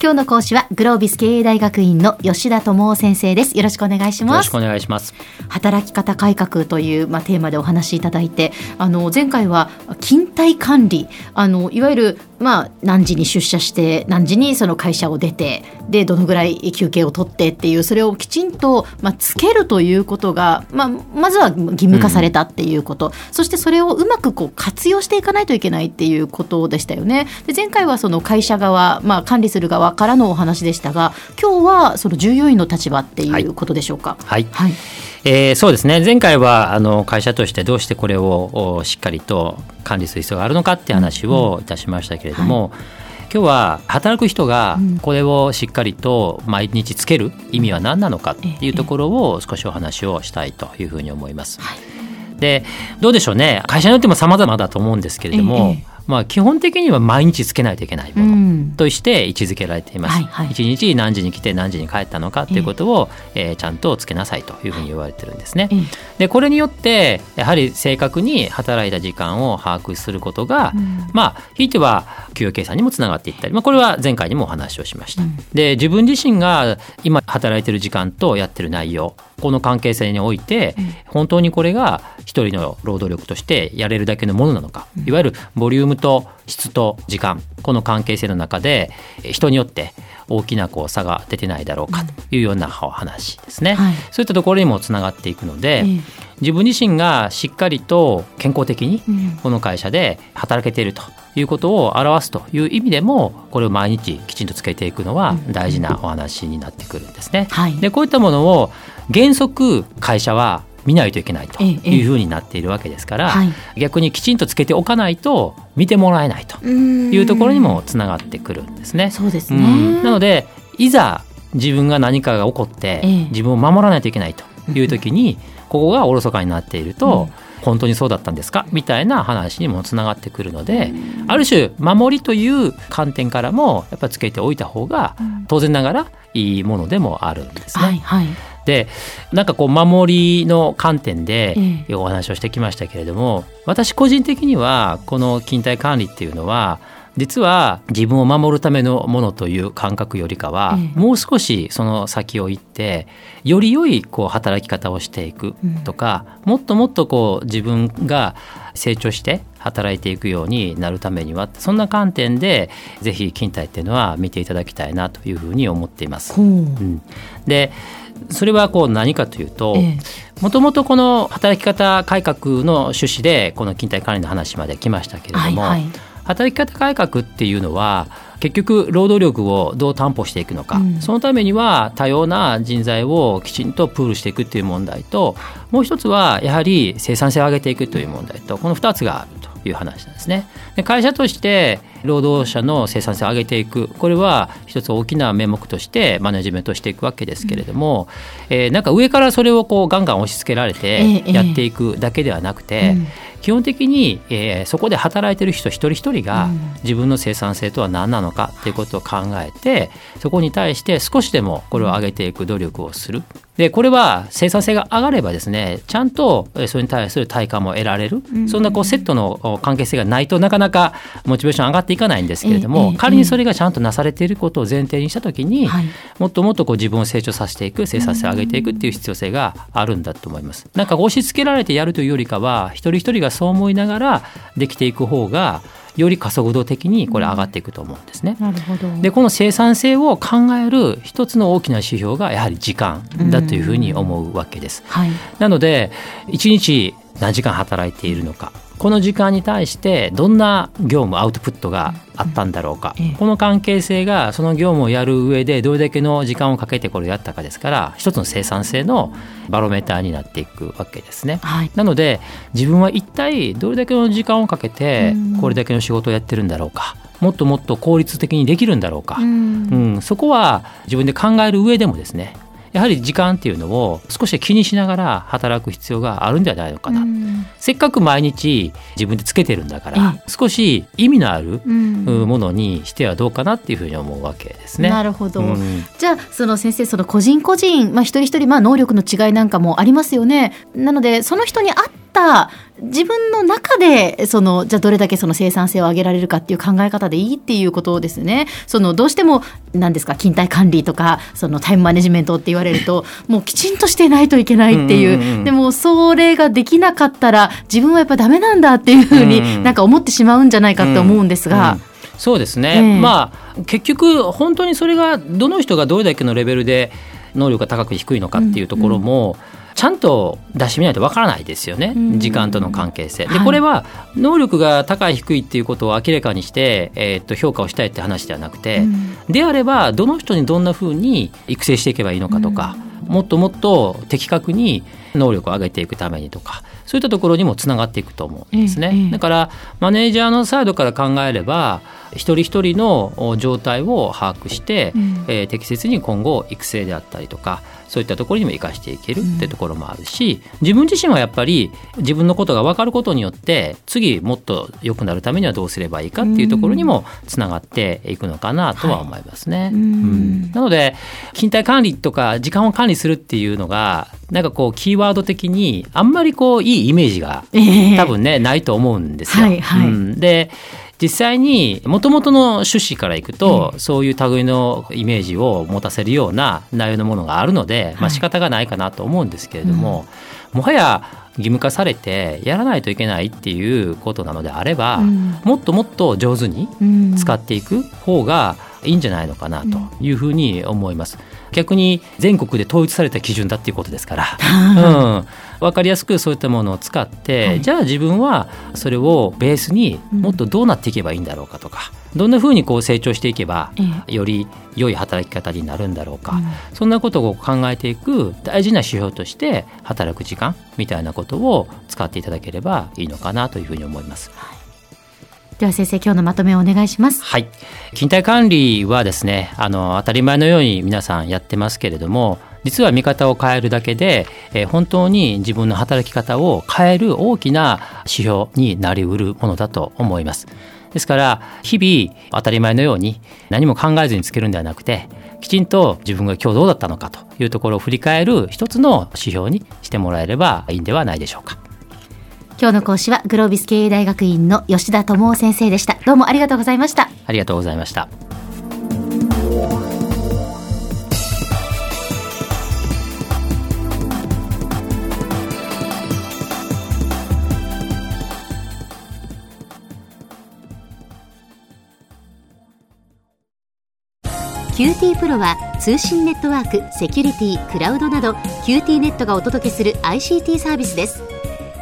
今日の講師はグロービス経営大学院の吉田智夫先生です。よろしくお願いします。よろしくお願いします。働き方改革という、まあ、テーマでお話しいただいてあの前回は勤怠管理。あのいわゆるまあ、何時に出社して何時にその会社を出てでどのぐらい休憩を取ってっていうそれをきちんと、まあ、つけるということが、まあ、まずは義務化されたっていうこと、うん、そしてそれをうまくこう活用していかないといけないっていうことでしたよね。で前回はその会社側、まあ、管理する側からのお話でしたが今日はその従業員の立場っていうことでしょうか？はい、はい、はいえー、そうですね。前回はあの会社としてどうしてこれをしっかりと管理する必要があるのかって話をいたしましたけれども、うんはい、今日は働く人がこれをしっかりと毎日つける意味は何なのかっていうところを少しお話をしたいというふうに思います。でどうでしょうね。会社によっても様々だと思うんですけれども、まあ、基本的には毎日つけないといけないものとして位置づけられています。一、うんはいはい、日何時に来て何時に帰ったのかということを、えー、えー、ちゃんとつけなさいというふうに言われてるんですね。えー、でこれによってやはり正確に働いた時間を把握することが、うん、まあひいては給与計算にもつながっていったり、まあ、これは前回にもお話をしました。うん、で自分自身が今働いてる時間とやってる内容この関係性において、本当にこれが一人の労働力としてやれるだけのものなのか、いわゆるボリュームと質と時間この関係性の中で人によって大きなこう差が出てないだろうかというような話ですね、はい、そういったところにもつながっていくので、自分自身がしっかりと健康的にこの会社で働けているということを表すという意味でもこれを毎日きちんとつけていくのは大事なお話になってくるんですね。はい、でこういったものを原則会社は見ないといけないというふうになっているわけですから、はい、逆にきちんとつけておかないと見てもらえないというところにもつながってくるんですね。そうですね。なのでいざ自分が何かが起こって自分を守らないといけないという時にここがおろそかになっていると、本当にそうだったんですか？みたいな話にもつながってくるのである種守りという観点からもやっぱつけておいた方が当然ながらいいものでもあるんですね。はいはい。でなんかこう守りの観点でお話をしてきましたけれども、私個人的にはこの勤怠管理っていうのは実は自分を守るためのものという感覚よりかは、もう少しその先を行ってより良いこう働き方をしていくとか、もっともっとこう自分が成長して働いていくようになるためにはそんな観点でぜひ勤怠っていうのは見ていただきたいなというふうに思っています。う。ん、でそれはこう何かというともともとこの働き方改革の趣旨でこの勤怠管理の話まで来ましたけれども、はいはい働き方改革っていうのは結局労働力をどう担保していくのか、うん、そのためには多様な人材をきちんとプールしていくっていう問題ともう一つはやはり生産性を上げていくという問題とこの2つがあるという話なんですね。で会社として労働者の生産性を上げていく。これは一つ大きな名目としてマネジメントしていくわけですけれども、うん、えー、なんか上からそれをこうガンガン押し付けられてやっていくだけではなくて、ええうん。基本的に、えー、そこで働いてる人一人一人が自分の生産性とは何なのかっていうことを考えてそこに対して少しでもこれを上げていく努力をする。でこれは生産性が上がればですねちゃんとそれに対する対価も得られる、そんなこうセットの関係性がないとなかなかモチベーション上がっていかないんですけれども、仮にそれがちゃんとなされていることを前提にした時に、もっともっとこう自分を成長させていく生産性を上げていくっていう必要性があるんだと思います。なんか押し付けられてやるというよりかは一人一人がそう思いながらできていく方がより加速度的にこれ上がっていくと思うんですね。なるほどでこの生産性を考える一つの大きな指標がやはり時間だというふうに思うわけです。はい、なので1日何時間働いているのか。この時間に対してどんな業務アウトプットがあったんだろうか、この関係性がその業務をやる上でどれだけの時間をかけてこれをやったかですから一つの生産性のバロメーターになっていくわけですね。はい、なので自分は一体どれだけの時間をかけてこれだけの仕事をやってるんだろうか。もっともっと効率的にできるんだろうか、うん、うん、そこは自分で考える上でもですねやはり時間っていうのを少し気にしながら働く必要があるんじゃないのかな、うん、せっかく毎日自分でつけてるんだから、少し意味のあるものにしてはどうかなっていうふうに思うわけですね。なるほど、うん、じゃあその先生その個人個人、まあ、一人一人まあ能力の違いなんかもありますよね。なのでその人に合っった自分の中でそのじゃあどれだけその生産性を上げられるかっていう考え方でいいっていうことですね。そのどうしても何ですか勤怠管理とかそのタイムマネジメントって言われるともうきちんとしてないといけないっていう,、でもそれができなかったら自分はやっぱダメなんだっていうふうになんか思ってしまうんじゃないかって思うんですが。そうですね、えー、まあ結局本当にそれがどの人がどれだけのレベルで能力が高く低いのかっていうところも、うんうんちゃんと出してみないとわからないですよね、時間との関係性。でこれは能力が高い低いっていうことを明らかにして、えー、と評価をしたいって話ではなくて、であればどの人にどんなふうに育成していけばいいのかとか、もっともっと的確に能力を上げていくためにとかそういったところにもつながっていくと思うんですね。だからマネージャーのサイドから考えれば一人一人の状態を把握して、うん、えー、適切に今後育成であったりとかそういったところにも生かしていけるってところもあるし、自分自身はやっぱり自分のことが分かることによって次もっと良くなるためにはどうすればいいかっていうところにもつながっていくのかなとは思いますね。はい、うん、なので勤怠管理とか時間を管理するっていうのがなんかこうキーワード的にあんまりこういいイメージが多分ね、えー、ないと思うんですよ。はいはい、うん、で実際にもともとの趣旨からいくと、うん、そういう類のイメージを持たせるような内容のものがあるので、まあ仕方がないかなと思うんですけれども、うん、もはや義務化されてやらないといけないっていうことなのであれば、うん、もっともっと上手に使っていく方がいいんじゃないのかなというふうに思います。逆に全国で統一された基準だっていうことですから、うん、分かりやすくそういったものを使って、はい、じゃあ自分はそれをベースにもっとどうなっていけばいいんだろうかとか、うん、どんなふうにこう成長していけば、より良い働き方になるんだろうか、うん、そんなことを考えていく大事な指標として働く時間みたいなことを使っていただければいいのかなというふうに思います。はいでは先生今日のまとめをお願いします。はい。勤怠管理はですねあの当たり前のように皆さんやってますけれども実は見方を変えるだけで、えー、本当に自分の働き方を変える大きな指標になりうるものだと思います。ですから日々当たり前のように何も考えずにつけるんではなくてきちんと自分が今日どうだったのかというところを振り返る一つの指標にしてもらえればいいんではないでしょうか。今日の講師はグロービス経営大学院の吉田智夫先生でした。どうもありがとうございました。ありがとうございました。QT PRO は通信ネットワーク、セキュリティ、クラウドなど QT ネットがお届けする ICT サービスです